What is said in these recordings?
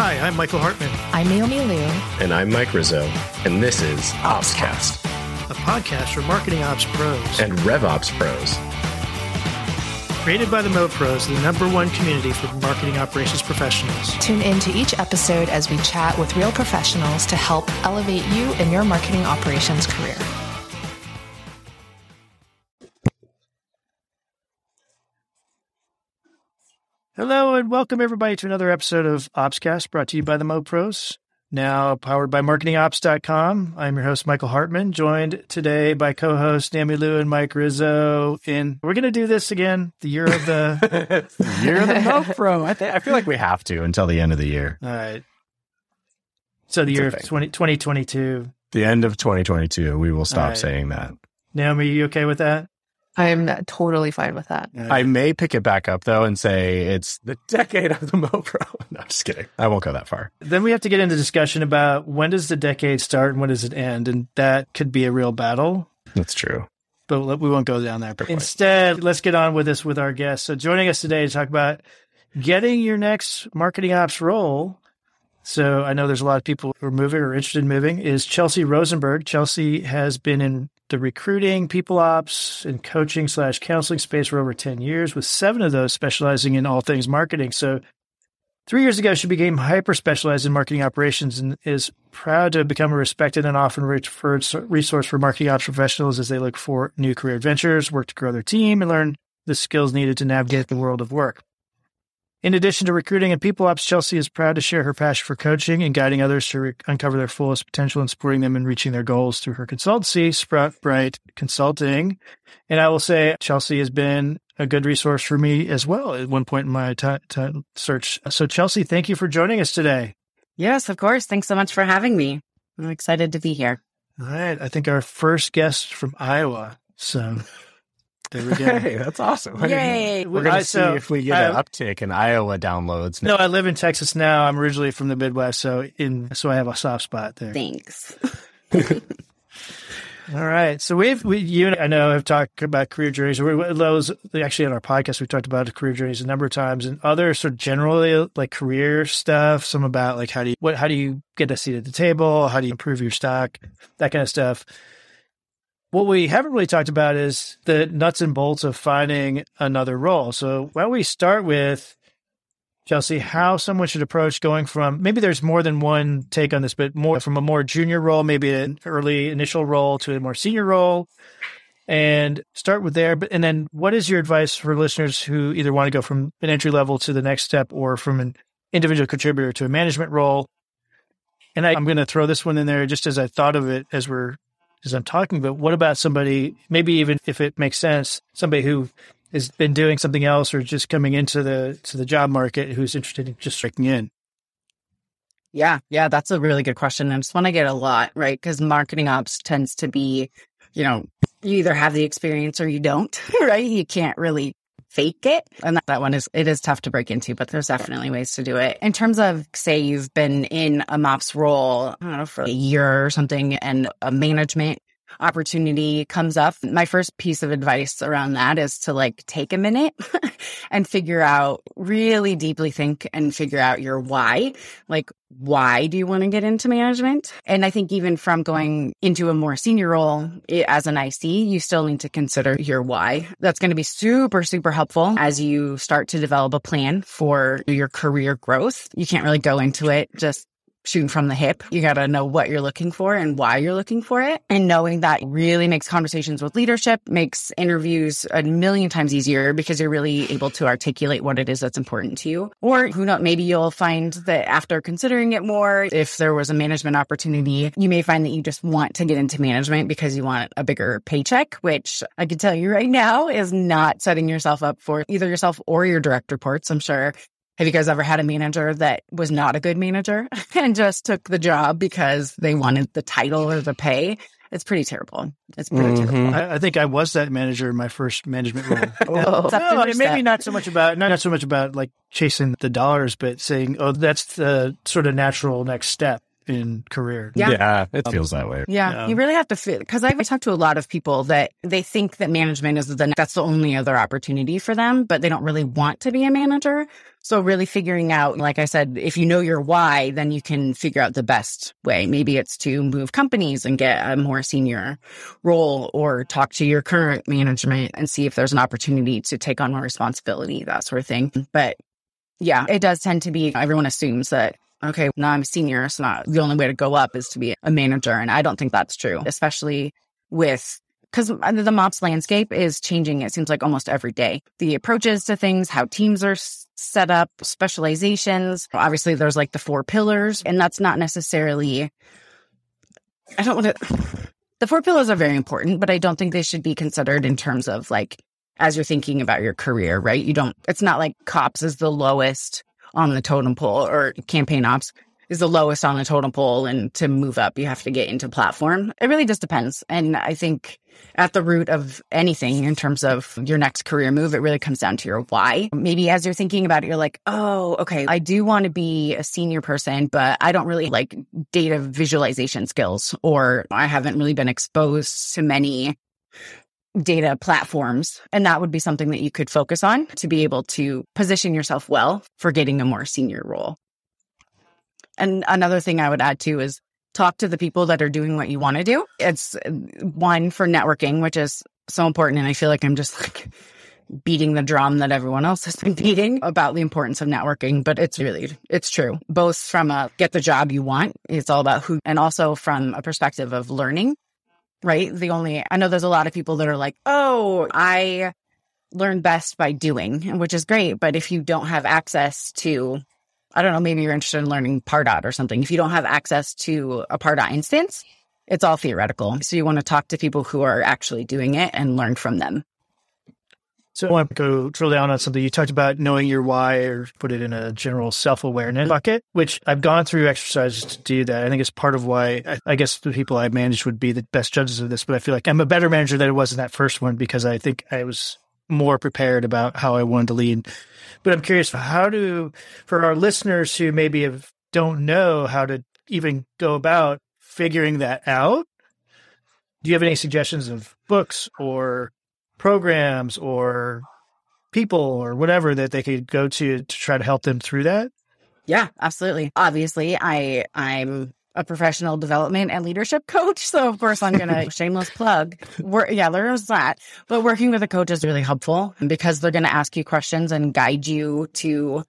Hi, I'm Michael Hartman, I'm Naomi Liu. And I'm Mike Rizzo, and this is OpsCast a podcast for marketing ops pros and RevOps pros. Created by the Mo Pros, the number one community for marketing operations professionals. Tune in to each episode as we chat with real professionals to help elevate you in your marketing operations career. Hello and welcome everybody to another episode of OpsCast brought to you by the Mo Pros, now powered by marketingops.com. I'm your host, Michael Hartman, joined today by co-host Naomi Liu and Mike Rizzo. And we're going to do this again, the year of the... year of the Mo Pro. I, th- I feel like we have to until the end of the year. All right. So the year of 20, 2022. The end of 2022, we will stop right. saying that. Naomi, you okay with that? I'm totally fine with that. I may pick it back up though and say it's the decade of the Mo Pro. No, I'm just kidding. I won't go that far. Then we have to get into discussion about when does the decade start and when does it end, and that could be a real battle. That's true. But we won't go down that. Instead, let's get on with this with our guests. So joining us today to talk about getting your next marketing ops role. So I know there's a lot of people who are moving or interested in moving. Is Chelsea Rosenberg? Chelsea has been in the recruiting, people ops, and coaching slash counseling space for over 10 years, with seven of those specializing in all things marketing. So three years ago, she became hyper specialized in marketing operations and is proud to become a respected and often referred resource for marketing ops professionals as they look for new career adventures, work to grow their team, and learn the skills needed to navigate the world of work. In addition to recruiting and people ops, Chelsea is proud to share her passion for coaching and guiding others to re- uncover their fullest potential and supporting them in reaching their goals through her consultancy, Sprout Bright Consulting. And I will say Chelsea has been a good resource for me as well at one point in my t- t- search. So, Chelsea, thank you for joining us today. Yes, of course. Thanks so much for having me. I'm excited to be here. All right. I think our first guest from Iowa. So there we go. Hey, that's awesome. Yay. We're going to see so, if we get an uptick in Iowa downloads. No, I live in Texas now. I'm originally from the Midwest, so in so I have a soft spot there. Thanks. All right. So we've, we, you and I know have talked about career journeys. We, those actually on our podcast, we've talked about career journeys a number of times and other sort of generally like career stuff. Some about like how do you, what, how do you get a seat at the table? How do you improve your stock? That kind of stuff. What we haven't really talked about is the nuts and bolts of finding another role. So why don't we start with Chelsea, how someone should approach going from maybe there's more than one take on this, but more from a more junior role, maybe an early initial role to a more senior role and start with there. But, and then what is your advice for listeners who either want to go from an entry level to the next step or from an individual contributor to a management role? And I, I'm going to throw this one in there just as I thought of it as we're, as I'm talking, but what about somebody, maybe even if it makes sense, somebody who has been doing something else or just coming into the to the job market who's interested in just striking in? Yeah, yeah, that's a really good question. And it's one I get a lot, right? Because marketing ops tends to be, you know, you either have the experience or you don't, right? You can't really fake it. And that, one is, it is tough to break into, but there's definitely ways to do it. In terms of, say, you've been in a MOPS role, I don't know, for a year or something and a management opportunity comes up, my first piece of advice around that is to like take a minute and figure out, really deeply think and figure out your why. Like, why do you want to get into management? And I think even from going into a more senior role as an IC, you still need to consider your why. That's going to be super, super helpful as you start to develop a plan for your career growth. You can't really go into it just shooting from the hip. You got to know what you're looking for and why you're looking for it. And knowing that really makes conversations with leadership, makes interviews a million times easier because you're really able to articulate what it is that's important to you. Or who knows, maybe you'll find that after considering it more, if there was a management opportunity, you may find that you just want to get into management because you want a bigger paycheck, which I can tell you right now is not setting yourself up for either yourself or your direct reports. I'm sure have you guys ever had a manager that was not a good manager and just took the job because they wanted the title or the pay? It's pretty terrible. It's pretty Mhm. terrible. I, I think I was that manager in my first management role. Oh, it's no, after maybe not so much about not, not so much about like chasing the dollars, but saying, "Oh, that's the sort of natural next step." In career. Yeah. it um, feels that way. Yeah, Yeah. you really have to fit because I've talked to a lot of people that they think that management is the that's the only other opportunity for them, but they don't really want to be a manager. So really figuring out, like I said, if you know your why, then you can figure out the best way. Maybe it's to move companies and get a more senior role or talk to your current management and see if there's an opportunity to take on more responsibility, that sort of thing. But yeah, it does tend to be everyone assumes that okay, now I'm senior, so not the only way to go up is to be a manager. And I don't think that's true, especially with because the MOPS landscape is changing. It seems like almost every day. The approaches to things, how teams are set up, specializations. Obviously, there's like the four pillars, and that's not necessarily. I don't want to. The four pillars are very important, but I don't think they should be considered in terms of like as you're thinking about your career, right? You don't. It's not like cops is the lowest on the totem pole or campaign ops is the lowest on the totem pole and to move up you have to get into platform. It really just depends. And i think at the root of anything in terms of your next career move it really comes down to your why. Maybe as you're thinking about it you're like oh okay i do want to be a senior person but i don't really like data visualization skills or i haven't really been exposed to many data platforms. And that would be something that you could focus on to be able to position yourself well for getting a more senior role. And another thing I would add too is talk to the people that are doing what you want to do. It's one for networking, which is so important. And I feel like I'm just like beating the drum that everyone else has been beating about the importance of networking, but it's really, it's true. Both from a get the job you want. It's all about who, and also from a perspective of learning right? The only, I know there's a lot of people that are like, oh, I learn best by doing, which is great. But if you don't have access to, I don't know, maybe you're interested in learning Pardot or something. If you don't have access to a Pardot instance, it's all theoretical. So you want to talk to people who are actually doing it and learn from them. So I want to go drill down on something you talked about knowing your why or put it in a general self awareness bucket, which I've gone through exercises to do that. I think it's part of why I, I guess the people I managed would be the best judges of this, but I feel like I'm a better manager than I was in that first one because I think I was more prepared about how I wanted to lead. But I'm curious how do, for our listeners who maybe have, don't know how to even go about figuring that out, do you have any suggestions of books or programs or people or whatever that they could go to to try to help them through that? Yeah, absolutely. Obviously, I I'm a professional development and leadership coach, so of course I'm gonna shameless plug. We're, yeah, there's that. But working with a coach is really helpful because they're gonna ask you questions and guide you to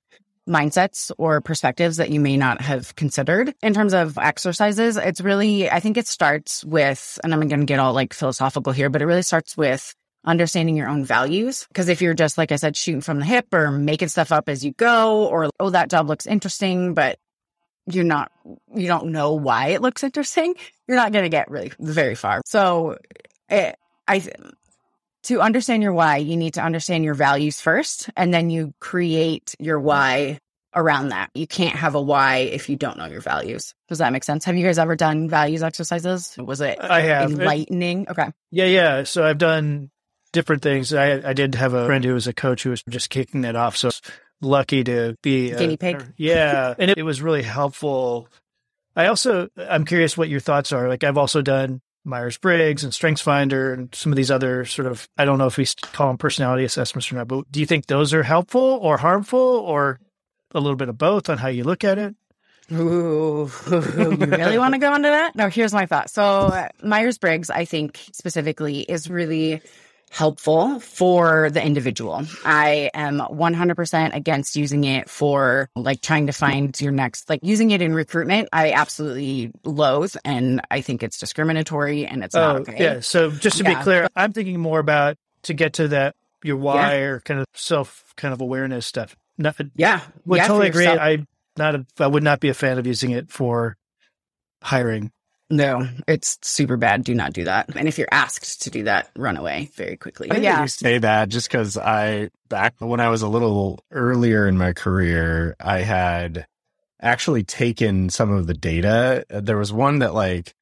mindsets or perspectives that you may not have considered. In terms of exercises, it's really I think it starts with, and I'm gonna get all like philosophical here, but it really starts with understanding your own values. Because if you're just, like I said, shooting from the hip or making stuff up as you go, or, oh, that job looks interesting, but you're not, you don't know why it looks interesting, you're not going to get really very far. So it, I, to understand your why, you need to understand your values first, and then you create your why around that. You can't have a why if you don't know your values. Does that make sense? Have you guys ever done values exercises? Was it I have. enlightening? Okay. Yeah, yeah. So I've done different things. I I did have a friend who was a coach who was just kicking that off. So lucky to be a- Guinea pig. Yeah, and it, it was really helpful. I also I'm curious what your thoughts are. Like I've also done Myers Briggs and StrengthsFinder and some of these other sort of I don't know if we call them personality assessments or not, but do you think those are helpful or harmful or a little bit of both on how you look at it? Ooh, you really want to go into that? No, here's my thought. So, uh, Myers Briggs, I think specifically, is really helpful for the individual. I am 100% against using it for like trying to find your next, like using it in recruitment. I absolutely loathe and I think it's discriminatory and it's not oh, okay. Oh, yeah. So just to Yeah. be clear, I'm thinking more about to get to that your why or kind of self kind of awareness stuff. Not, Yeah. would yeah, totally agree. I not a, I would not be a fan of using it for hiring. No, it's super bad. Do not do that. And if you're asked to do that, run away very quickly. I yeah. you say that just because I back when I was a little earlier in my career, I had actually taken some of the data. There was one that like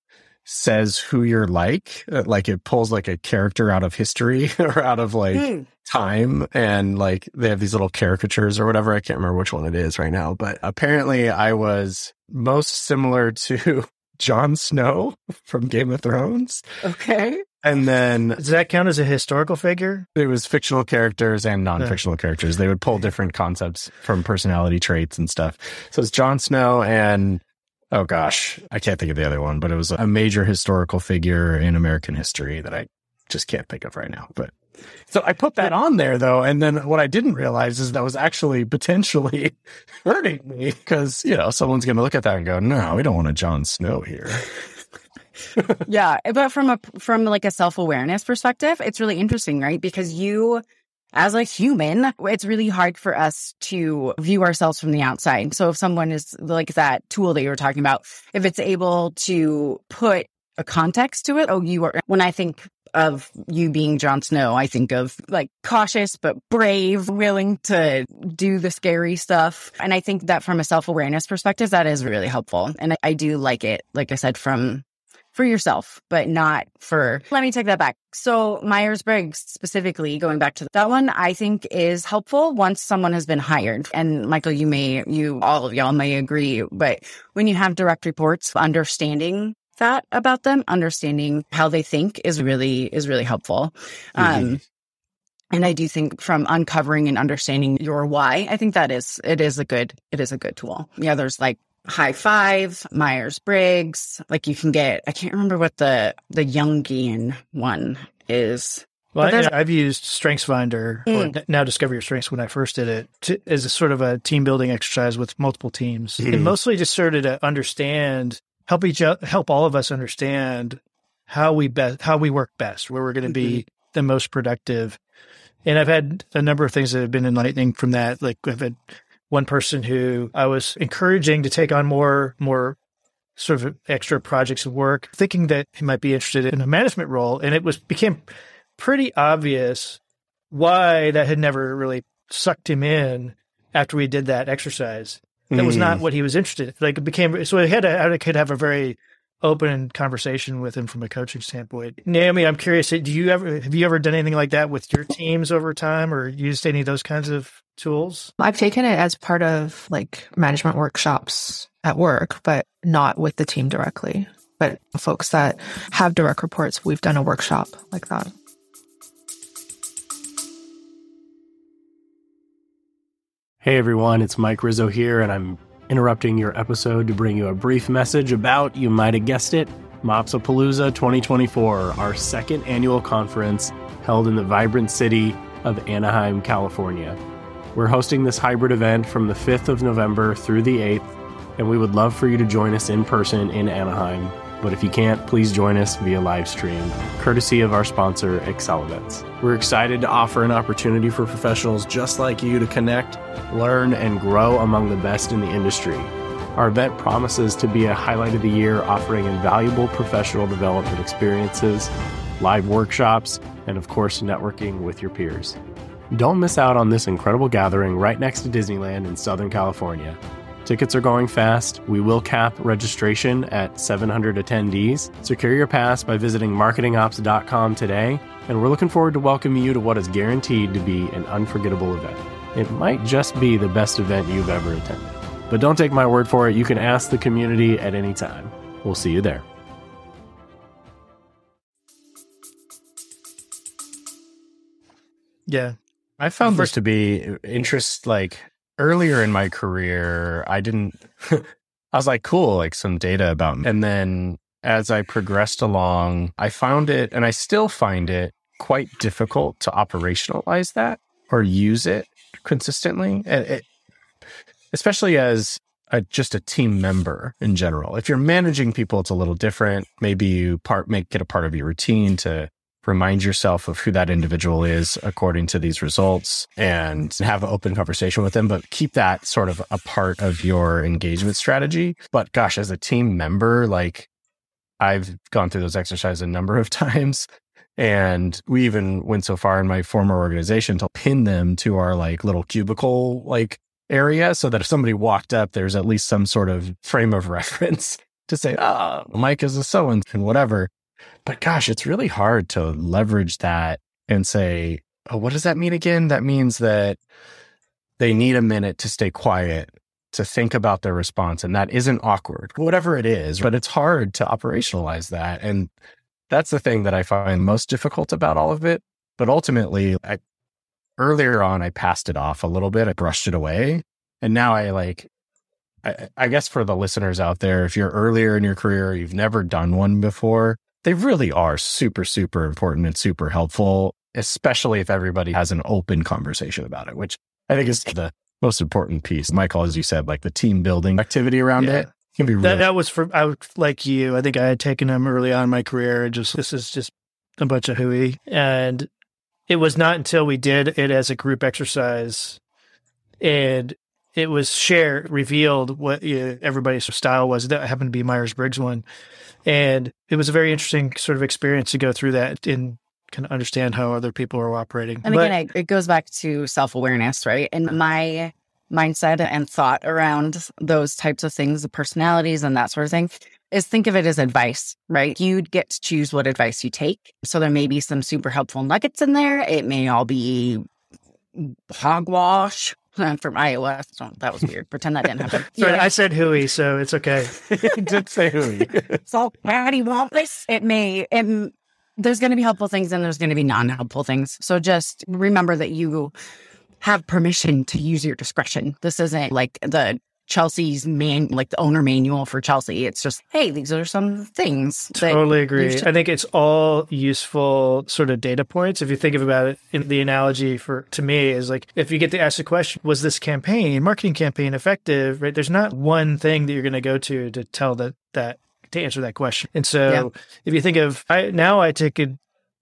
says who you're like. Uh, Like it pulls like a character out of history or out of like Hmm. time and like they have these little caricatures or whatever. I can't remember which one it is right now, but apparently I was most similar to Jon Snow from Game of Thrones. Okay. And then Does that count as a historical figure? it was fictional characters and non-fictional characters. They would pull different concepts from personality traits and stuff. So it's Jon Snow and oh gosh, I can't think of the other one, but it was a major historical figure in American history that I just can't think of right now. But so I put that on there though, and then what I didn't realize is that was actually potentially hurting me because you know someone's going to look at that and go, "No, we don't want a Jon Snow here." yeah but from a from like a self-awareness perspective it's really interesting right because you as a human it's really hard for us to view ourselves from the outside so if someone is like that tool that you were talking about if it's able to put a context to it oh you are when i think of you being Jon Snow, I think of like cautious but brave, willing to do the scary stuff. And I think that from a self awareness perspective, that is really helpful. And I, I do like it, like I said, from for yourself, but not for. Let me take that back. So Myers Briggs specifically, going back to that one, I think is helpful once someone has been hired. And Michael, you may, you all of y'all may agree, but when you have direct reports, understanding that about them, understanding how they think is really is really helpful. Um, and I do think from uncovering and understanding your why, I think that is it is a good it is a good tool. Yeah, there's like high five, Myers Briggs. Like you can get I can't remember what the the Jungian one is. Well, I, I've used StrengthsFinder or Mm. n- now Discover Your Strengths when I first did it to, as a sort of a team building exercise with multiple teams. And mostly just sort of to understand, help each help all of us understand how we best how we work best, where we're going to be mm-hmm. the most productive. And I've had a number of things that have been enlightening from that. Like I've had one person who I was encouraging to take on more more sort of extra projects of work, thinking that he might be interested in a management role, and it was became pretty obvious why that had never really sucked him in after we did that exercise. That was not hmm. what he was interested in. Like it became so I had to, I could have a very open conversation with him from a coaching standpoint. Naomi, I'm curious, do you ever have you ever done anything like that with your teams over time or used any of those kinds of tools? I've taken it as part of like management workshops at work, but not with the team directly. But folks that have direct reports, we've done a workshop like that. Hey everyone, it's Mike Rizzo here, and I'm interrupting your episode to bring you a brief message about, you might have guessed it, Mopsapalooza 2024, our second annual conference held in the vibrant city of Anaheim, California. We're hosting this hybrid event from the 5th of November through the 8th, and we would love for you to join us in person in Anaheim. But if you can't, please join us via live stream, courtesy of our sponsor, Excel Events. We're excited to offer an opportunity for professionals just like you to connect, learn, and grow among the best in the industry. Our event promises to be a highlight of the year, offering invaluable professional development experiences, live workshops, and of course, networking with your peers. Don't miss out on this incredible gathering right next to Disneyland in Southern California. Tickets are going fast. We will cap registration at 700 attendees. Secure your pass by visiting marketingops.com today, and we're looking forward to welcoming you to what is guaranteed to be an unforgettable event. It might just be the best event you've ever attended. But don't take my word for it. You can ask the community at any time. We'll see you there. Yeah. I found this to be interest like earlier in my career, I didn't I was like, cool, like some data about me. And then as I progressed along, I found it and I still find it quite difficult to operationalize that or use it consistently. And it, especially as a, just a team member in general. If you're managing people, it's a little different. Maybe you part make it a part of your routine to remind yourself of who that individual is according to these results and have an open conversation with them, but keep that sort of a part of your engagement strategy. But gosh, as a team member, like I've gone through those exercises a number of times. And we even went so far in my former organization to pin them to our like little cubicle like area so that if somebody walked up, there's at least some sort of frame of reference to say, oh, Mike is a so and whatever. But gosh, it's really hard to leverage that and say, oh, what does that mean again? That means that they need a minute to stay quiet, to think about their response. And that isn't awkward, whatever it is, but it's hard to operationalize that. And that's the thing that I find most difficult about all of it. But ultimately, I, earlier on, I passed it off a little bit. I brushed it away. And now I like, I, I guess for the listeners out there, if you're earlier in your career, you've never done one before, they really are super, super important and super helpful, especially if everybody has an open conversation about it, which I think is the most important piece. Michael, as you said, like the team building activity around Yeah. it can be really That, that was for I was like you. I think I had taken them early on in my career and just this is just a bunch of hooey. And it was not until we did it as a group exercise and it was shared, revealed what uh, everybody's style was. That happened to be Myers Briggs one. And it was a very interesting sort of experience to go through that and kind of understand how other people are operating. And But- again, it, it goes back to self awareness, right? And uh-huh. my mindset and thought around those types of things, the personalities and that sort of thing, is think of it as advice, right? You get to choose what advice you take. So there may be some super helpful nuggets in there. It may all be hogwash from iOS. So that was weird. Pretend that didn't happen. Sorry, Yeah. I said hooey, so it's okay. did say who. so patty want this. It may, it, there's going to be helpful things and there's going to be non-helpful things. So just remember that you have permission to use your discretion. This isn't like the Chelsea's man, like the owner manual for Chelsea. It's just, hey, these are some things. Totally agree. should- I think it's all useful sort of data points. If you think about it, in the analogy for to me is like if you get to ask the question, was this campaign, marketing campaign effective? Right? There's not one thing that you're going to go to to tell that that to answer that question. And so if you think of I now I take it,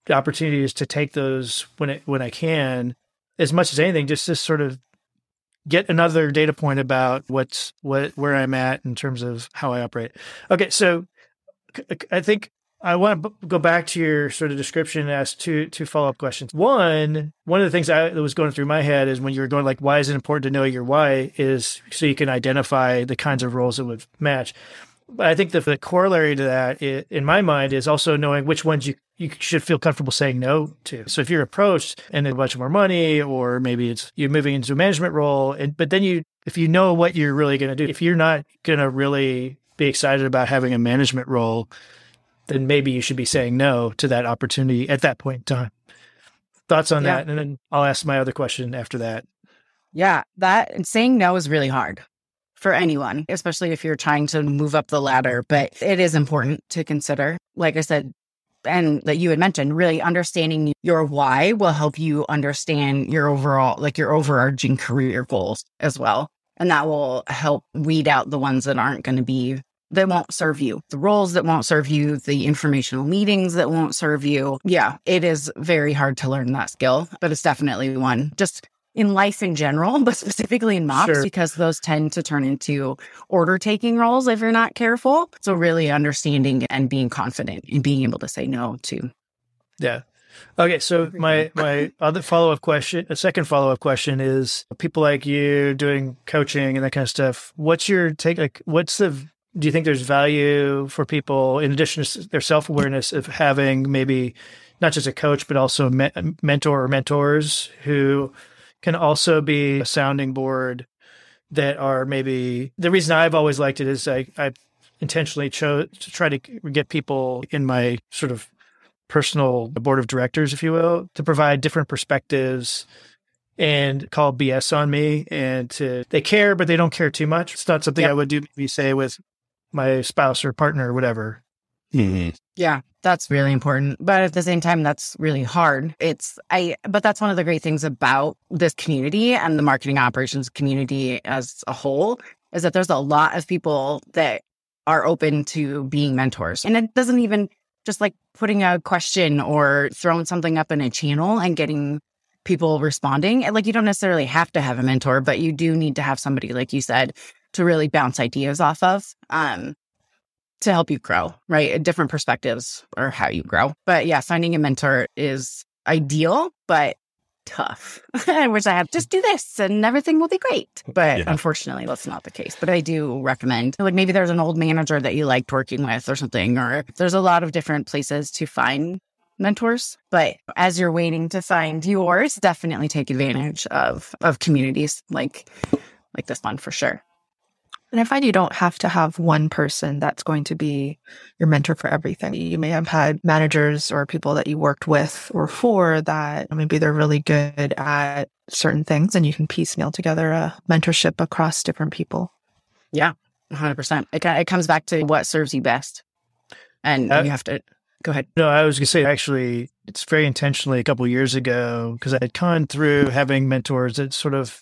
opportunities to take those when it when I can, as much as anything, just to sort of get another data point about what's what where I'm at in terms of how I operate. Okay, so I think I want to go back to your sort of description and ask two two follow up questions. One, one of the things I, that was going through my head is when you were going like, why is it important to know your why? Is so you can identify the kinds of roles that would match. But I think the, the corollary to that, in my mind, is also knowing which ones you you should feel comfortable saying no to. So if you're approached and a bunch more money, or maybe it's you're moving into a management role, and but then you if you know what you're really going to do, if you're not going to really be excited about having a management role, then maybe you should be saying no to that opportunity at that point in time. Thoughts on Yeah. that, and then I'll ask my other question after that. Yeah, that and saying no is really hard for anyone, especially if you're trying to move up the ladder. But it is important to consider. Like I said, and that you had mentioned, really understanding your why will help you understand your overall, like your overarching career goals as well. And that will help weed out the ones that aren't going to be, that won't serve you, the roles that won't serve you, the informational meetings that won't serve you. Yeah, it is very hard to learn that skill, but it's definitely one. Just in life in general, but specifically in MOPS, Sure. because those tend to turn into order taking roles if you're not careful. So, really understanding and being confident in being able to say no to. Yeah. Okay, so my my other follow up question, a second follow up question is people like you doing coaching and that kind of stuff. What's your take? Like, what's the do you think there's value for people in addition to their self awareness of having maybe not just a coach but also a me- mentor or mentors who can also be a sounding board that are maybe the reason I've always liked it is I I intentionally chose to try to get people in my sort of personal board of directors, if you will, to provide different perspectives and call BS on me and to they care, but they don't care too much. It's not something Yep. I would do maybe say with my spouse or partner or whatever. Mhm. Yeah, that's really important. But at the same time, that's really hard. It's, I, but that's one of the great things about this community and the marketing operations community as a whole is that there's a lot of people that are open to being mentors. And it doesn't even just like putting a question or throwing something up in a channel and getting people responding. Like you don't necessarily have to have a mentor, but you do need to have somebody, like you said, to really bounce ideas off of. Um, to help you grow, right? Uh, different perspectives or how you grow. But yeah, finding a mentor is ideal, but tough. I wish I had just do this and everything will be great. But Yeah. unfortunately, that's not the case. But I do recommend, like, maybe there's an old manager that you liked working with or something, or there's a lot of different places to find mentors. But as you're waiting to find yours, definitely take advantage of of communities like like this one for sure. And I find you don't have to have one person that's going to be your mentor for everything. You may have had managers or people that you worked with or for that maybe they're really good at certain things and you can piecemeal together a mentorship across different people. Yeah, 100%. It, it comes back to what serves you best. And Uh, you have to go ahead. No, I was going to say actually, it's very intentionally a couple years ago because I had gone through having mentors that sort of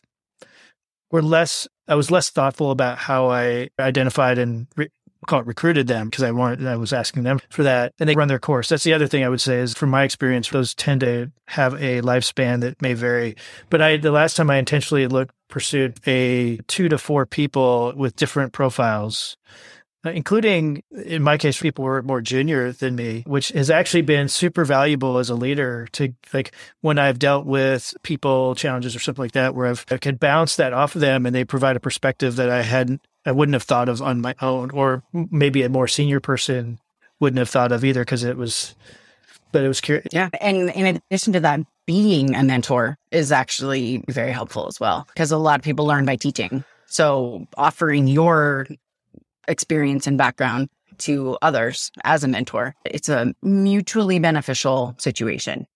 were less, I was less thoughtful about how I identified and re- call it recruited them because I wanted, I was asking them for that and they run their course. That's the other thing I would say is from my experience, those tend to have a lifespan that may vary. But I, the last time I intentionally looked, pursued a two to four people with different profiles Uh, including in my case, people were more junior than me, which has actually been super valuable as a leader to like when I've dealt with people challenges or something like that, where I've I could bounce that off of them and they provide a perspective that I hadn't, I wouldn't have thought of on my own, or maybe a more senior person wouldn't have thought of either because it was, but it was curious. Yeah. And in addition to that, being a mentor is actually very helpful as well because a lot of people learn by teaching. So offering your experience and background to others as a mentor, it's a mutually beneficial situation.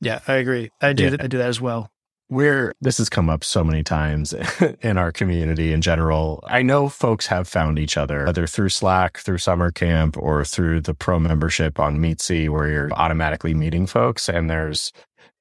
Yeah, I agree. I do. Yeah. that I do that as well. We're this has come up so many times in our community in general. I know folks have found each other, either through Slack, through summer camp, or through the pro membership on Meetsy, where you're automatically meeting folks. And there's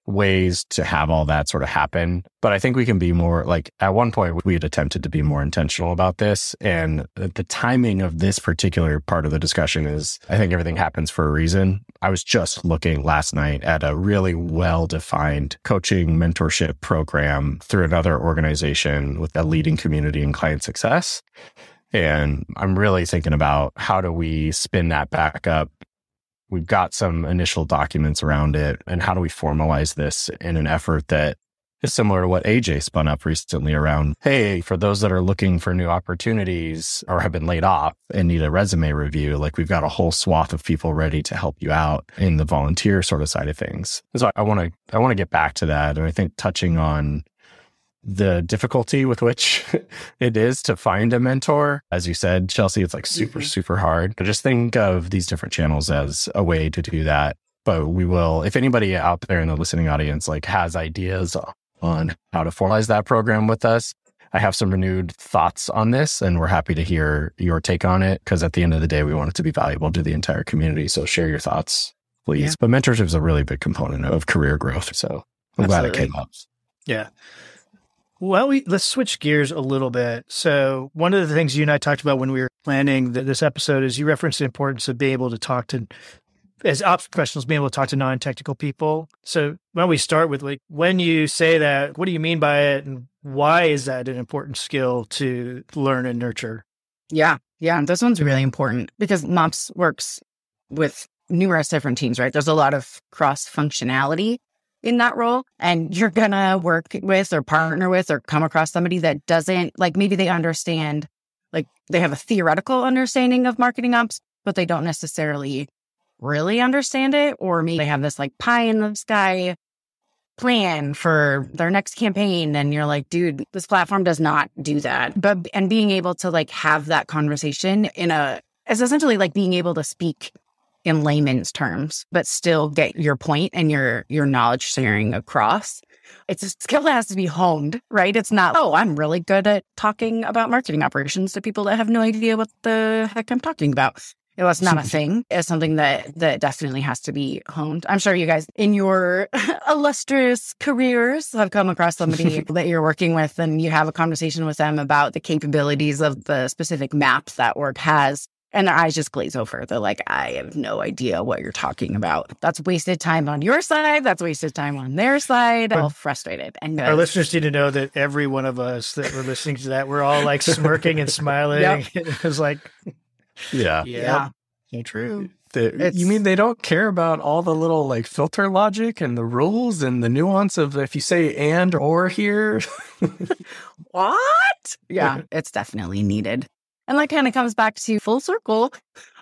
ways to have all that sort of happen. But I think we can be more like at one point we had attempted to be more intentional about this. And the timing of this particular part of the discussion is I think everything happens for a reason. I was just looking last night at a really well defined coaching mentorship program through another organization with a leading community and client success. And I'm really thinking about how do we spin that back up we've got some initial documents around it and how do we formalize this in an effort that is similar to what AJ spun up recently around hey for those that are looking for new opportunities or have been laid off and need a resume review like we've got a whole swath of people ready to help you out in the volunteer sort of side of things. So I want to I want to get back to that and I think touching on the difficulty with which it is to find a mentor. As you said, Chelsea, it's like super, Mhm. super hard. But just think of these different channels as a way to do that. But we will, if anybody out there in the listening audience like has ideas on how to formalize that program with us, I have some renewed thoughts on this and we're happy to hear your take on it. Cause at the end of the day, we want it to be valuable to the entire community. So share your thoughts, please. Yeah. But mentorship is a really big component of career growth. So I'm glad it came up. Yeah. Well, we let's switch gears a little bit. So, one of the things you and I talked about when we were planning th- this episode is you referenced the importance of being able to talk to, as ops professionals, being able to talk to non-technical people. So, why don't we start with like when you say that, what do you mean by it, and why is that an important skill to learn and nurture? Yeah. Yeah. This one's really important because MOPS works with numerous different teams, right? There's a lot of cross functionality in that role. And you're going to work with or partner with or come across somebody that doesn't, like, maybe they understand, like, they have a theoretical understanding of marketing ops, but they don't necessarily really understand it. Or maybe they have this like pie in the sky plan for their next campaign and you're like dude this platform does not do that but and being able to like have that conversation in a it's essentially like being able to speak in layman's terms but still get your point and your your knowledge sharing across it's a skill that has to be honed right it's not oh i'm really good at talking about marketing operations to people that have no idea what the heck i'm talking about it was not a thing. It's something that that definitely has to be honed. I'm sure you guys in your illustrious careers have come across somebody that you're working with and you have a conversation with them about the capabilities of the specific MAP that work has. And their eyes just glaze over. They're like, I have no idea what you're talking about. That's wasted time on your side. That's wasted time on their side. All frustrated. And Our listeners need to know that every one of us that were listening to that, we're all like smirking and smiling. Yep. it was like, Yeah. yeah, Yeah. so true. The, you mean they don't care about all the little like filter logic and the rules and the nuance of if you say and or here? what? Yeah, it's definitely needed. And that kind of comes back to full circle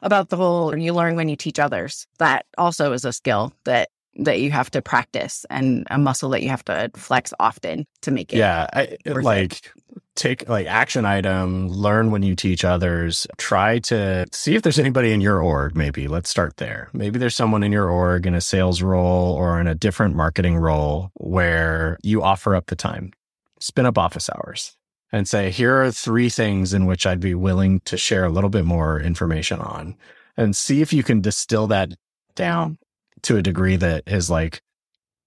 about the whole you learn when you teach others. That also is a skill that that you have to practice and a muscle that you have to flex often to make it. yeah, I, worth it. like take like action item, learn when you teach others, try to see if there's anybody in your org maybe. Let's start there. Maybe there's someone in your org in a sales role or in a different marketing role where you offer up the time. Spin up office hours and say, here are three things in which I'd be willing to share a little bit more information on and see if you can distill that down to a degree that is like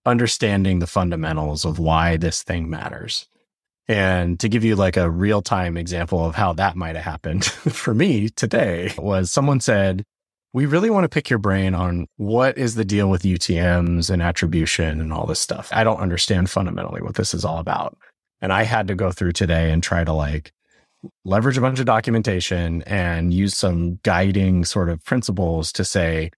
understanding the fundamentals of why this thing matters. And to give you like a real time example of how that might have happened for me today was someone said, we really want to pick your brain on what is the deal with UTMs and attribution and all this stuff. I don't understand fundamentally what this is all about. And I had to go through today and try to like leverage a bunch of documentation and use some guiding sort of principles to say,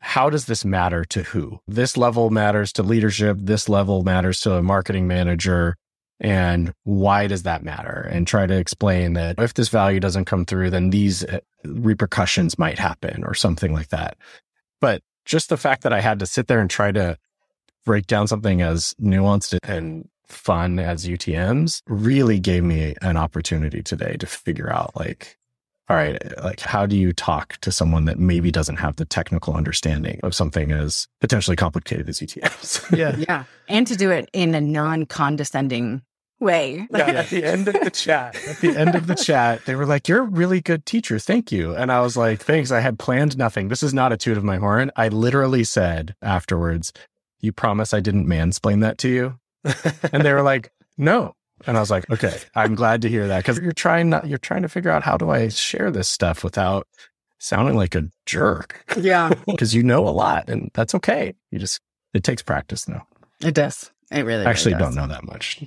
how does this matter to who? This level matters to leadership. This level matters to a marketing manager. And why does that matter? And try to explain that if this value doesn't come through, then these uh, repercussions might happen or something like that. But just the fact that I had to sit there and try to break down something as nuanced and fun as UTMs really gave me an opportunity today to figure out like, all right, like how do you talk to someone that maybe doesn't have the technical understanding of something as potentially complicated as UTMs? Yeah. Yeah. And to do it in a non condescending way. yeah, at the end of the chat, at the end of the chat, they were like, "You're a really good teacher, thank you." And I was like, "Thanks." I had planned nothing. This is not a toot of my horn. I literally said afterwards, "You promise I didn't mansplain that to you?" And they were like, "No." And I was like, "Okay, I'm glad to hear that because you're trying not, you're trying to figure out how do I share this stuff without sounding like a jerk yeah. because you know a lot, and that's okay. You just it takes practice, though. It does. It really, I actually really don't know that much,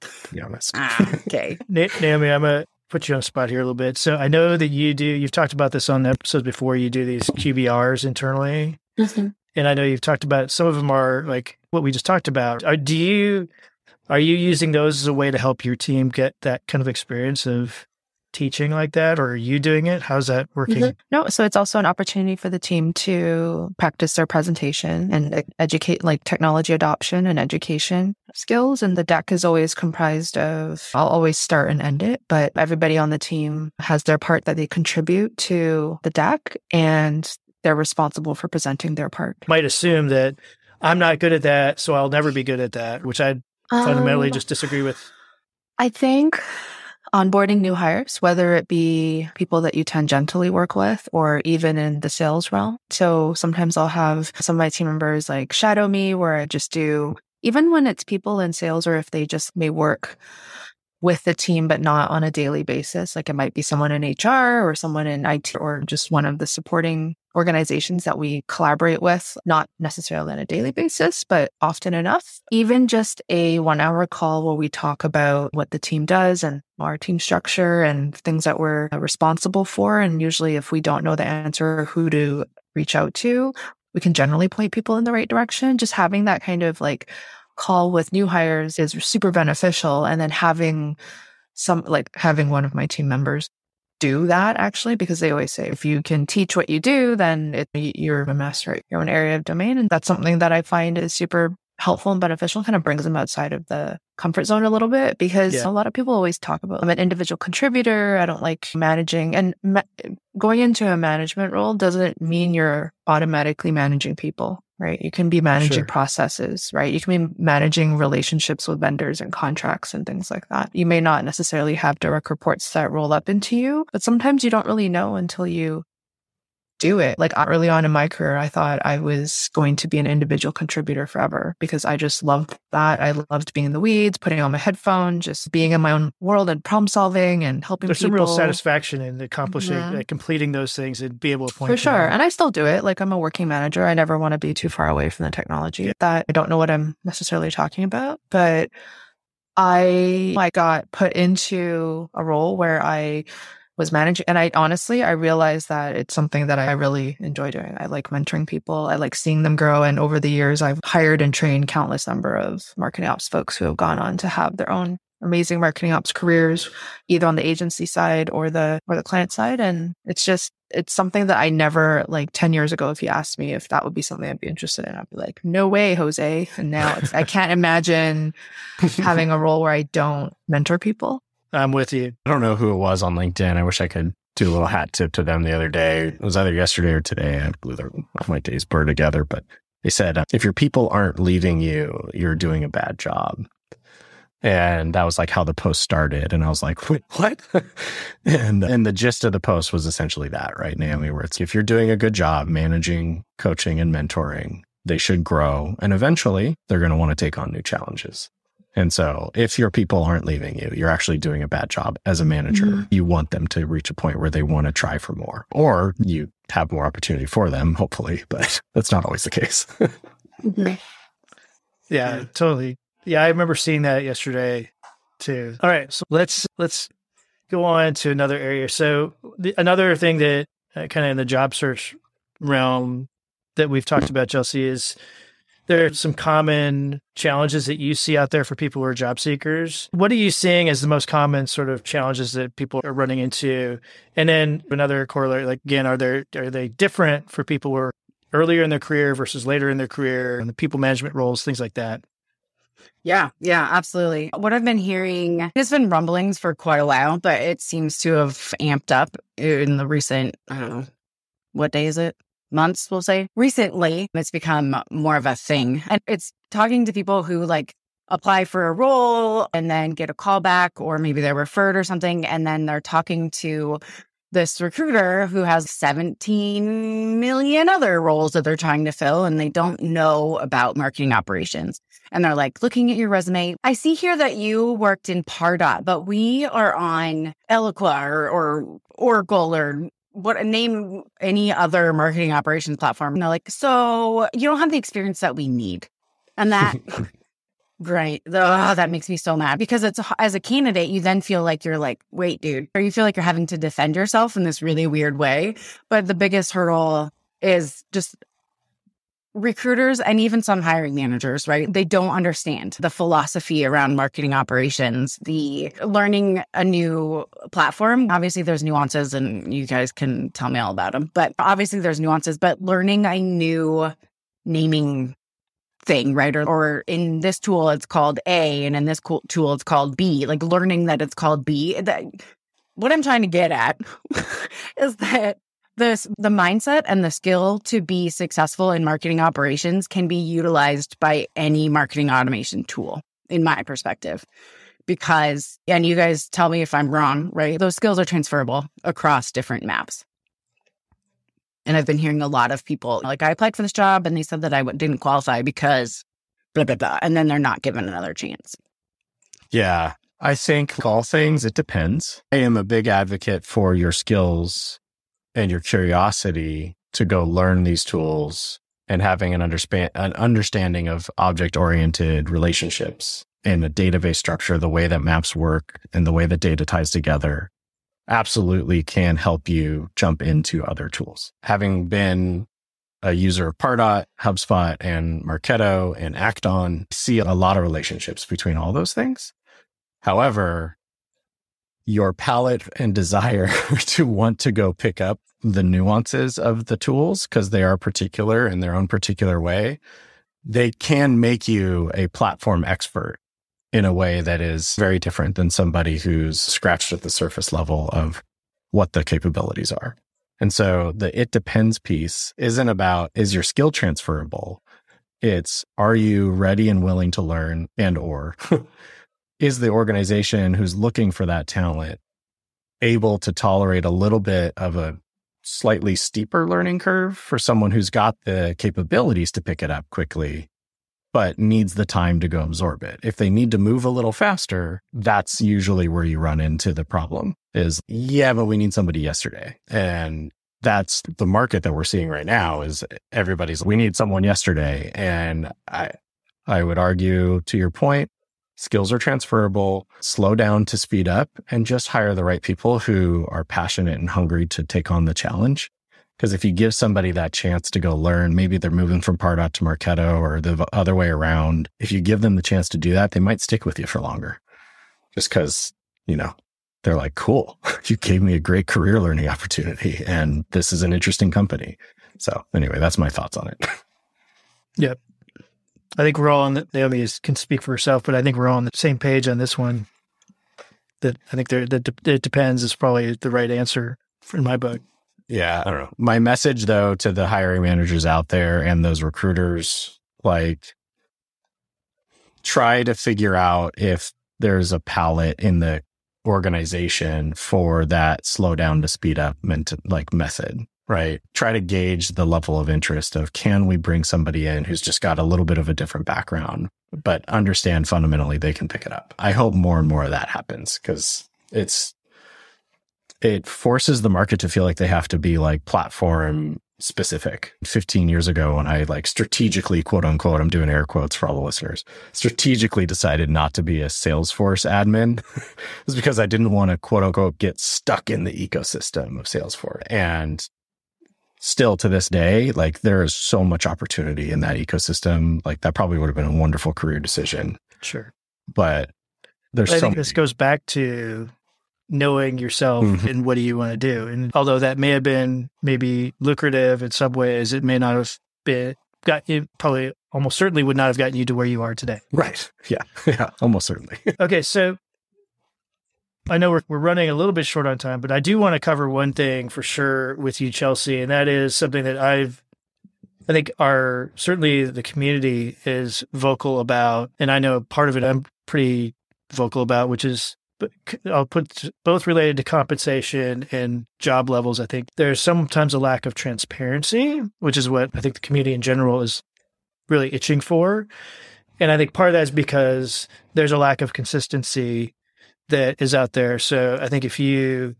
to be honest. Ah, okay. Na- Naomi, I'm gonna put you on the spot here a little bit. So I know that you do. You've talked about this on episodes before. You do these QBRs internally, and I know you've talked about some of them are like what we just talked about. Are, do you are you using those as a way to help your team get that kind of experience of teaching like that, or are you doing it? How's that working? Mhm. No, so it's also an opportunity for the team to practice their presentation and educate like technology adoption and education skills. And the deck is always comprised of, I'll always start and end it, but everybody on the team has their part that they contribute to the deck and they're responsible for presenting their part. Might assume that I'm not good at that, so I'll never be good at that, which I fundamentally Um, just disagree with. I think onboarding new hires, whether it be people that you tangentially work with or even in the sales realm. So sometimes I'll have some of my team members like shadow me where I just do, even when it's people in sales or if they just may work with the team, but not on a daily basis. Like it might be someone in HR or someone in IT or just one of the supporting organizations that we collaborate with, not necessarily on a daily basis, but often enough. Even just a one hour call where we talk about what the team does and our team structure and things that we're uh, responsible for. And usually, if we don't know the answer who to reach out to, we can generally point people in the right direction. Just having that kind of like call with new hires is super beneficial. And then having some, like having one of my team members do that actually, because they always say if you can teach what you do, then it, you're a master at your own area of domain. And that's something that I find is super helpful and beneficial, kind of brings them outside of the comfort zone a little bit because Yeah. a lot of people always talk about I'm an individual contributor. I don't like managing and ma- going into a management role doesn't mean you're automatically managing people, right? You can be managing Sure. processes, right? You can be managing relationships with vendors and contracts and things like that. You may not necessarily have direct reports that roll up into you, but sometimes you don't really know until you do it. Like early on in my career, I thought I was going to be an individual contributor forever because I just loved that. I loved being in the weeds, putting on my headphone, just being in my own world and problem solving and helping people. There's people. some real satisfaction in accomplishing, Mhm. uh, completing those things, and be able to point For sure. them. And I still do it. Like I'm a working manager. I never want to be too far away from the technology Yeah. that I don't know what I'm necessarily talking about, but I I got put into a role where I was managing. And I honestly, I realized that it's something that I really enjoy doing. I like mentoring people. I like seeing them grow. And over the years, I've hired and trained countless number of marketing ops folks who have gone on to have their own amazing marketing ops careers, either on the agency side or the, or the client side. And it's just, it's something that I never like 10 years ago, if you asked me if that would be something I'd be interested in, I'd be like, no way, Jose. And now it's, I can't imagine having a role where I don't mentor people. I'm with you. I don't know who it was on LinkedIn. I wish I could do a little hat tip to them the other day. It was either yesterday or today. I blew their, my days blur together, but they said, uh, if your people aren't leaving you, you're doing a bad job. And that was like how the post started. And I was like, Wait, what? and, and the gist of the post was essentially that, right, Naomi, where it's if you're doing a good job managing, coaching, and mentoring, they should grow. And eventually they're going to want to take on new challenges. And so if your people aren't leaving you, you're actually doing a bad job as a manager. Mm-hmm. You want them to reach a point where they want to try for more or you have more opportunity for them, hopefully, but that's not always the case. mm-hmm. Yeah, totally. Yeah, I remember seeing that yesterday too. All right, so let's let's go on to another area. So the, another thing that uh, kind of in the job search realm that we've talked about, Chelsea, is there are some common challenges that you see out there for people who are job seekers. What are you seeing as the most common sort of challenges that people are running into? And then another corollary, like again, are there are they different for people who are earlier in their career versus later in their career and the people management roles, things like that? Yeah, yeah, absolutely. What I've been hearing has been rumblings for quite a while, but it seems to have amped up in the recent, I don't know, what day is it? Months, we'll say. Recently, it's become more of a thing. And it's talking to people who like apply for a role and then get a call back, or maybe they're referred or something. And then they're talking to this recruiter who has 17 million other roles that they're trying to fill and they don't know about marketing operations. And they're like, looking at your resume, I see here that you worked in Pardot, but we are on Eloqua or, or Oracle or what name any other marketing operations platform. And they're like, so you don't have the experience that we need. And that Right. Oh, that makes me so mad because it's as a candidate, you then feel like you're like, wait, dude, or you feel like you're having to defend yourself in this really weird way. But the biggest hurdle is just recruiters and even some hiring managers, right? They don't understand the philosophy around marketing operations, the learning a new platform. Obviously, there's nuances and you guys can tell me all about them, but obviously, there's nuances, but learning a new naming thing, right? Or, or in this tool, it's called A, and in this tool, it's called B. Like learning that it's called B. That, what I'm trying to get at is that this the mindset and the skill to be successful in marketing operations can be utilized by any marketing automation tool, in my perspective. Because, and you guys tell me if I'm wrong, right? Those skills are transferable across different MAPs. And I've been hearing a lot of people like, I applied for this job and they said that I didn't qualify because blah, blah, blah. And then they're not given another chance. Yeah. I think all things, it depends. I am a big advocate for your skills and your curiosity to go learn these tools and having an, an understanding of object oriented relationships and a database structure, the way that MAPs work and the way that data ties together absolutely can help you jump into other tools. Having been a user of Pardot, HubSpot, and Marketo and Act-On, see a lot of relationships between all those things. However, your palate and desire to want to go pick up the nuances of the tools because they are particular in their own particular way, they can make you a platform expert in a way that is very different than somebody who's scratched at the surface level of what the capabilities are. And so the it depends piece isn't about is your skill transferable? It's are you ready and willing to learn and or is the organization who's looking for that talent able to tolerate a little bit of a slightly steeper learning curve for someone who's got the capabilities to pick it up quickly but needs the time to go absorb it. If they need to move a little faster, that's usually where you run into the problem is, yeah, but we need somebody yesterday. And that's the market that we're seeing right now is everybody's, we need someone yesterday. And I, I would argue to your point, skills are transferable, slow down to speed up, and just hire the right people who are passionate and hungry to take on the challenge. Because if you give somebody that chance to go learn, maybe they're moving from Pardot to Marketo or the other way around. If you give them the chance to do that, they might stick with you for longer. Just because, you know, they're like, cool, you gave me a great career learning opportunity and this is an interesting company. So anyway, that's my thoughts on it. Yep. I think we're all on the, Naomi can speak for herself, but I think we're all on the same page on this one. That I think there that it depends is probably the right answer in my book. Yeah, I don't know. My message though to the hiring managers out there and those recruiters, like try to figure out if there's a palette in the organization for that slow down to speed up ment- like method right? Try to gauge the level of interest of can we bring somebody in who's just got a little bit of a different background, but understand fundamentally they can pick it up. I hope more and more of that happens because it's, it forces the market to feel like they have to be like platform specific. 15 years ago, when I like strategically, quote unquote, I'm doing air quotes for all the listeners, strategically decided not to be a Salesforce admin is because I didn't want to, quote unquote, get stuck in the ecosystem of Salesforce. And still to this day, like there is so much opportunity in that ecosystem. Like that probably would have been a wonderful career decision. Sure. But there's I so think this goes back to knowing yourself mm-hmm. and what do you want to do. And although that may have been maybe lucrative in some ways, it may not have been got you probably almost certainly would not have gotten you to where you are today. Right. Yeah. Yeah. Almost certainly. okay. So I know we're, we're running a little bit short on time, but I do want to cover one thing for sure with you, Chelsea, and that is something that I've, I think our certainly the community is vocal about, and I know part of it I'm pretty vocal about, which is I'll put both related to compensation and job levels. I think there's sometimes a lack of transparency, which is what I think the community in general is really itching for. And I think part of that is because there's a lack of consistency that is out there. So I think if you,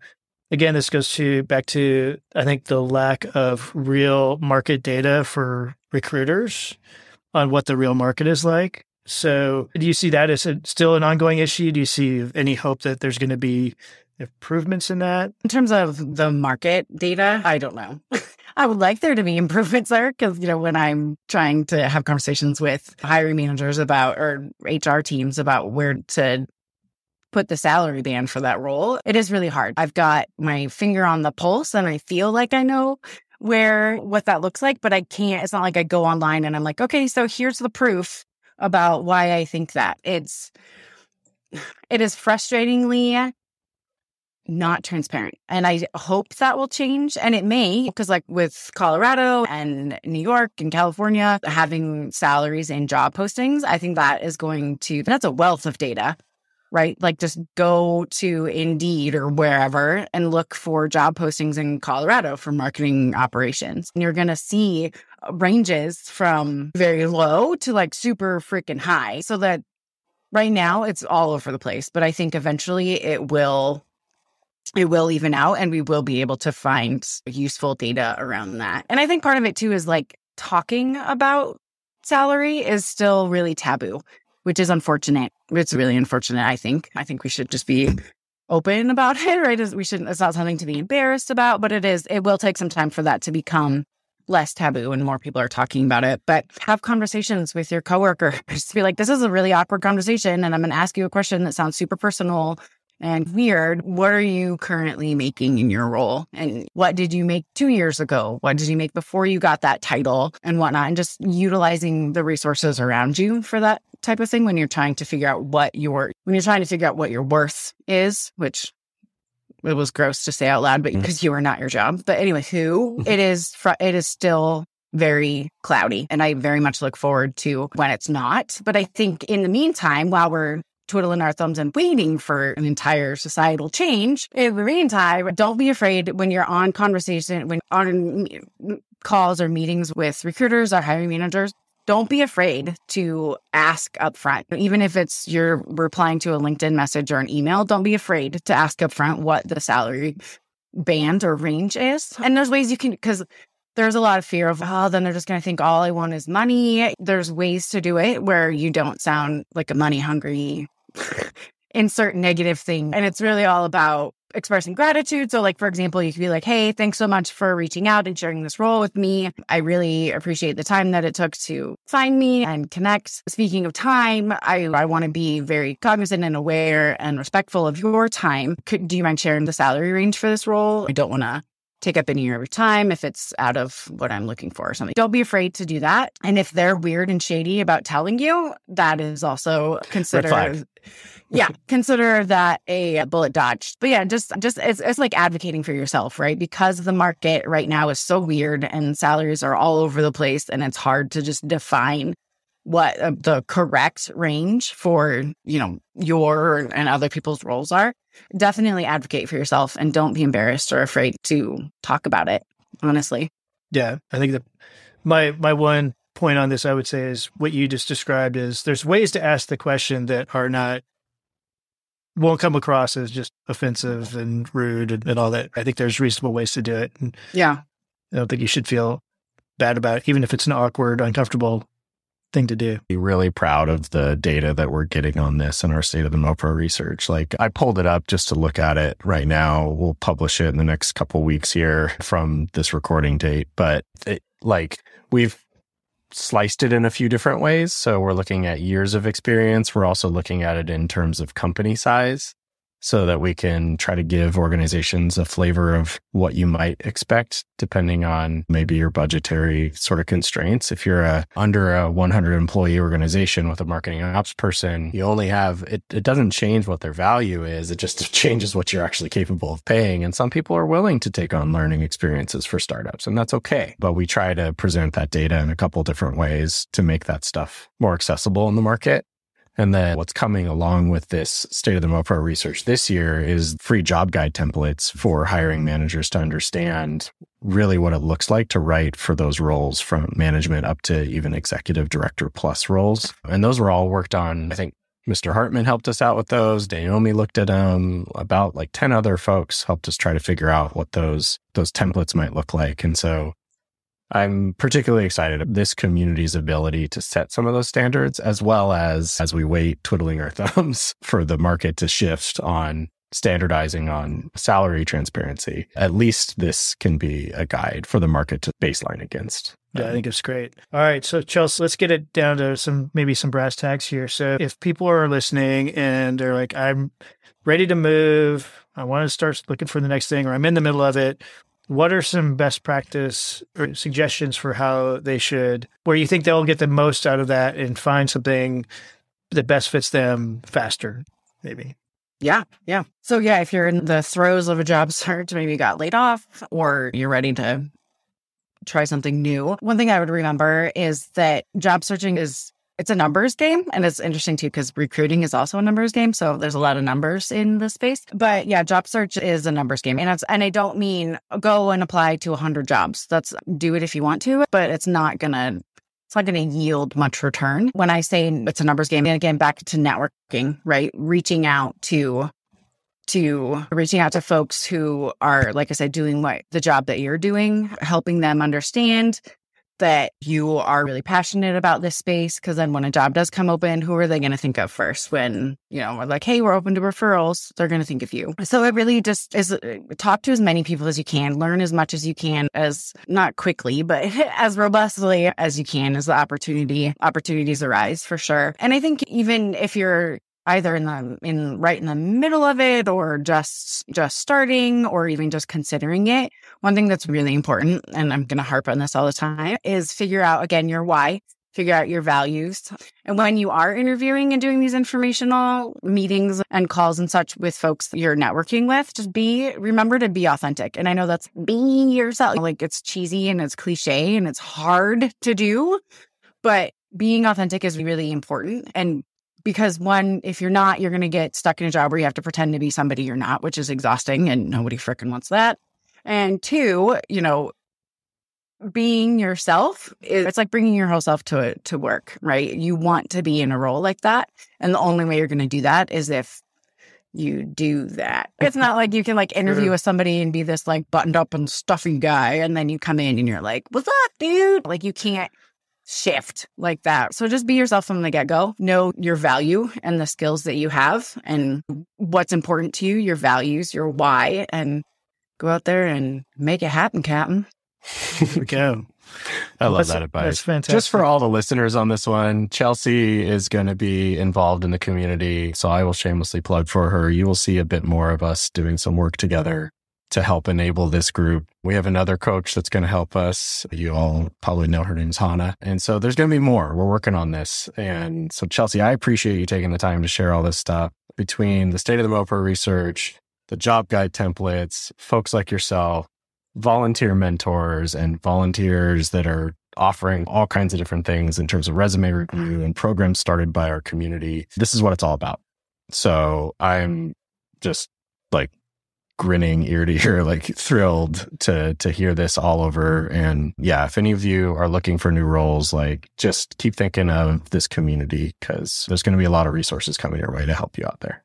again, this goes to back to, I think the lack of real market data for recruiters on what the real market is like. So do you see that as a, still an ongoing issue? Do you see any hope that there's going to be improvements in that? In terms of the market data, I don't know. I would like there to be improvements there because, you know, when I'm trying to have conversations with hiring managers about or HR teams about where to put the salary band for that role, it is really hard. I've got my finger on the pulse and I feel like I know where what that looks like, but I can't. It's not like I go online and I'm like, okay, so here's the proof about why I think that. It's it is frustratingly not transparent. And I hope that will change. And it may, because like with Colorado and New York and California having salaries and job postings, I think that is going to, that's a wealth of data right? Like just go to Indeed or wherever and look for job postings in Colorado for marketing operations. And you're going to see uh, ranges from very low to like super freaking high. So that right now it's all over the place, but I think eventually it will it will even out and we will be able to find useful data around that. And I think part of it too is like talking about salary is still really taboo which is unfortunate. It's really unfortunate, I think. I think we should just be open about it, right? We shouldn't, it's not something to be embarrassed about, but it is, it will take some time for that to become less taboo and more people are talking about it. But have conversations with your coworker. Just be like, this is a really awkward conversation. And I'm going to ask you a question that sounds super personal and weird. What are you currently making in your role? And what did you make two years ago? What did you make before you got that title and whatnot? And just utilizing the resources around you for that type of thing when you're trying to figure out what your, when you're trying to figure out what your worth is, which it was gross to say out loud, but because mm-hmm. you are not your job. But anyway, who it is, it is still very cloudy. And I very much look forward to when it's not. But I think in the meantime, while we're twiddling our thumbs and waiting for an entire societal change. In the meantime, don't be afraid when you're on conversation, when on calls or meetings with recruiters or hiring managers. Don't be afraid to ask up front. Even if it's you're replying to a LinkedIn message or an email, don't be afraid to ask up front what the salary band or range is. And there's ways you can, because there's a lot of fear of, oh, then they're just going to think all I want is money. There's ways to do it where you don't sound like a money hungry, insert negative thing. And it's really all about expressing gratitude. So, like, for example, you could be like, hey, thanks so much for reaching out and sharing this role with me. I really appreciate the time that it took to find me and connect. Speaking of time, I, I want to be very cognizant and aware and respectful of your time. Could, do you mind sharing the salary range for this role? I don't want to take up any of your time if it's out of what I'm looking for or something. Don't be afraid to do that. And if they're weird and shady about telling you, that is also considered yeah, consider that a bullet dodged. But yeah, just just it's it's like advocating for yourself, right? Because the market right now is so weird and salaries are all over the place and it's hard to just define what uh, the correct range for, you know, your and other people's roles are. Definitely advocate for yourself and don't be embarrassed or afraid to talk about it, honestly. Yeah, I think that my my one point on this I would say is what you just described is there's ways to ask the question that are not won't come across as just offensive and rude and, and, all that. I think there's reasonable ways to do it. And yeah. I don't think you should feel bad about it, even if it's an awkward, uncomfortable thing to do. Be really proud of the data that we're getting on this in our state of the MoPro research. Like I pulled it up just to look at it right now. We'll publish it in the next couple weeks here from this recording date, but it, like we've sliced it in a few different ways. So we're looking at years of experience. We're also looking at it in terms of company size so that we can try to give organizations a flavor of what you might expect depending on maybe your budgetary sort of constraints. If you're a under a 100 employee organization with a marketing ops person, you only have it it doesn't change what their value is. It just changes what you're actually capable of paying. And some people are willing to take on learning experiences for startups and that's okay. But we try to present that data in a couple different ways to make that stuff more accessible in the market. And then what's coming along with this state of the MoPro research this year is free job guide templates for hiring managers to understand really what it looks like to write for those roles from management up to even executive director plus roles. And those were all worked on, I think Mr. Hartman helped us out with those. Naomi looked at them. About like 10 other folks helped us try to figure out what those those templates might look like. And so I'm particularly excited about this community's ability to set some of those standards, as well as as we wait twiddling our thumbs for the market to shift on standardizing on salary transparency. At least this can be a guide for the market to baseline against. Yeah, I think it's great. All right. So, Chelsea, let's get it down to some maybe some brass tacks here. So, if people are listening and they're like, I'm ready to move, I want to start looking for the next thing, or I'm in the middle of it, what are some best practice or suggestions for how they should, where you think they'll get the most out of that and find something that best fits them faster, maybe? Yeah, yeah. So, yeah, if you're in the throes of a job search, maybe you got laid off or you're ready to try something new, one thing I would remember is that job searching is it's a numbers game and it's interesting too because recruiting is also a numbers game so there's a lot of numbers in the space. But yeah job search is a numbers game and and i don't mean go and apply to 100 jobs. That's do it if you want to but it's not gonna it's not going to yield much return. When i say it's a numbers game and again back to networking right? Reaching out to to reaching out to folks who are like i said doing what the job that you're doing helping them understand that you are really passionate about this space? Because then when a job does come open who are they going to think of first when you know we're like hey we're open to referrals they're going to think of you. So it really just is uh, talk to as many people as you can learn as much as you can as not quickly but as robustly as you can as the opportunity opportunities arise for sure. And i think even if you're either in the in right in the middle of it or just just starting or even just considering it. One thing that's really important and i'm going to harp on this all the time is figure out again your why figure out your values. And when you are interviewing and doing these informational meetings and calls and such with folks you're networking with just be remember to be authentic. And i know that's being yourself like it's cheesy and it's cliche and it's hard to do but being authentic is really important. And because one, if you're not, you're going to get stuck in a job where you have to pretend to be somebody you're not, which is exhausting and nobody freaking wants that. And two, you know, being yourself, it's like bringing your whole self to to work, right? You want to be in a role like that. And the only way you're going to do that is if you do that. It's not like you can like interview Sure. with somebody and be this like buttoned up and stuffy guy. And then you come in and you're like, what's up, dude? Like you can't shift like that. So just be yourself from the get go. Know your value and the skills that you have and what's important to you, your values, your why, and go out there and make it happen, Captain. There we go. I love That's- that advice. That's fantastic. Just for all the listeners on this one, Chelsea is going to be involved in the community. So I will shamelessly plug for her. You will see a bit more of us doing some work together to help enable this group. We have another coach that's going to help us. You all probably know her name's Hannah. And so there's going to be more. We're working on this. And so, Chelsea, I appreciate you taking the time to share all this stuff between the state of the MoPro research, the job guide templates, folks like yourself, volunteer mentors, and volunteers that are offering all kinds of different things in terms of resume review and programs started by our community. This is what it's all about. So I'm just like grinning ear to ear, like thrilled to to hear this all over. And yeah, if any of you are looking for new roles, like just keep thinking of this community because there's going to be a lot of resources coming your way to help you out there.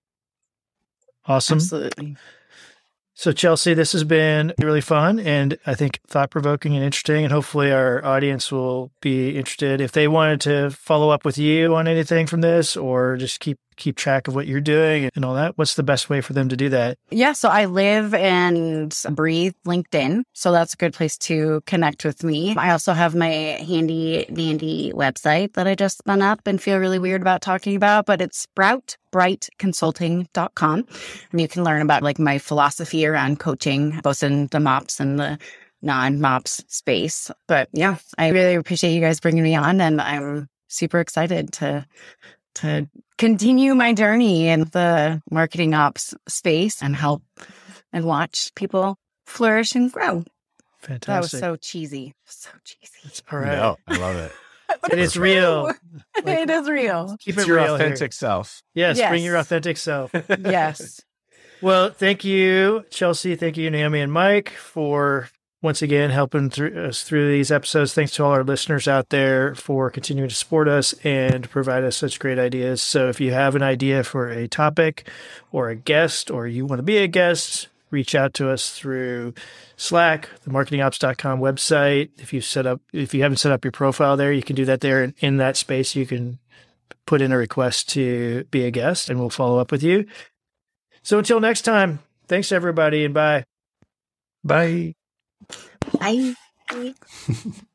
awesome. Absolutely. So, Chelsea, this has been really fun and I think thought provoking and interesting. And hopefully, our audience will be interested. If they wanted to follow up with you on anything from this or just keep keep track of what you're doing and all that, what's the best way for them to do that? Yeah, so I live and breathe LinkedIn. So that's a good place to connect with me. I also have my handy dandy website that I just spun up and feel really weird about talking about, but it's sproutbrightconsulting.com. And you can learn about like my philosophy around coaching, both in the MOPS and the non MOPS space. But yeah, I really appreciate you guys bringing me on and I'm super excited to to continue my journey in the marketing ops space and help and watch people flourish and grow. Fantastic. That was so cheesy. So cheesy. That's all right. No, I love it. But It it's real. true. it is real. Keep it's it your real here. authentic self. Yes, bring your authentic self. Yes. Well, thank you, Chelsea. Thank you, Naomi and Mike, for once again helping through us through these episodes. Thanks to all our listeners out there for continuing to support us and provide us such great ideas. So, if you have an idea for a topic or a guest, or you want to be a guest, reach out to us through Slack, the marketingops.com website. If you set up, if you haven't set up your profile there, you can do that there. And in that space, you can put in a request to be a guest, and we'll follow up with you. So until next time, thanks everybody and bye. Bye. Bye.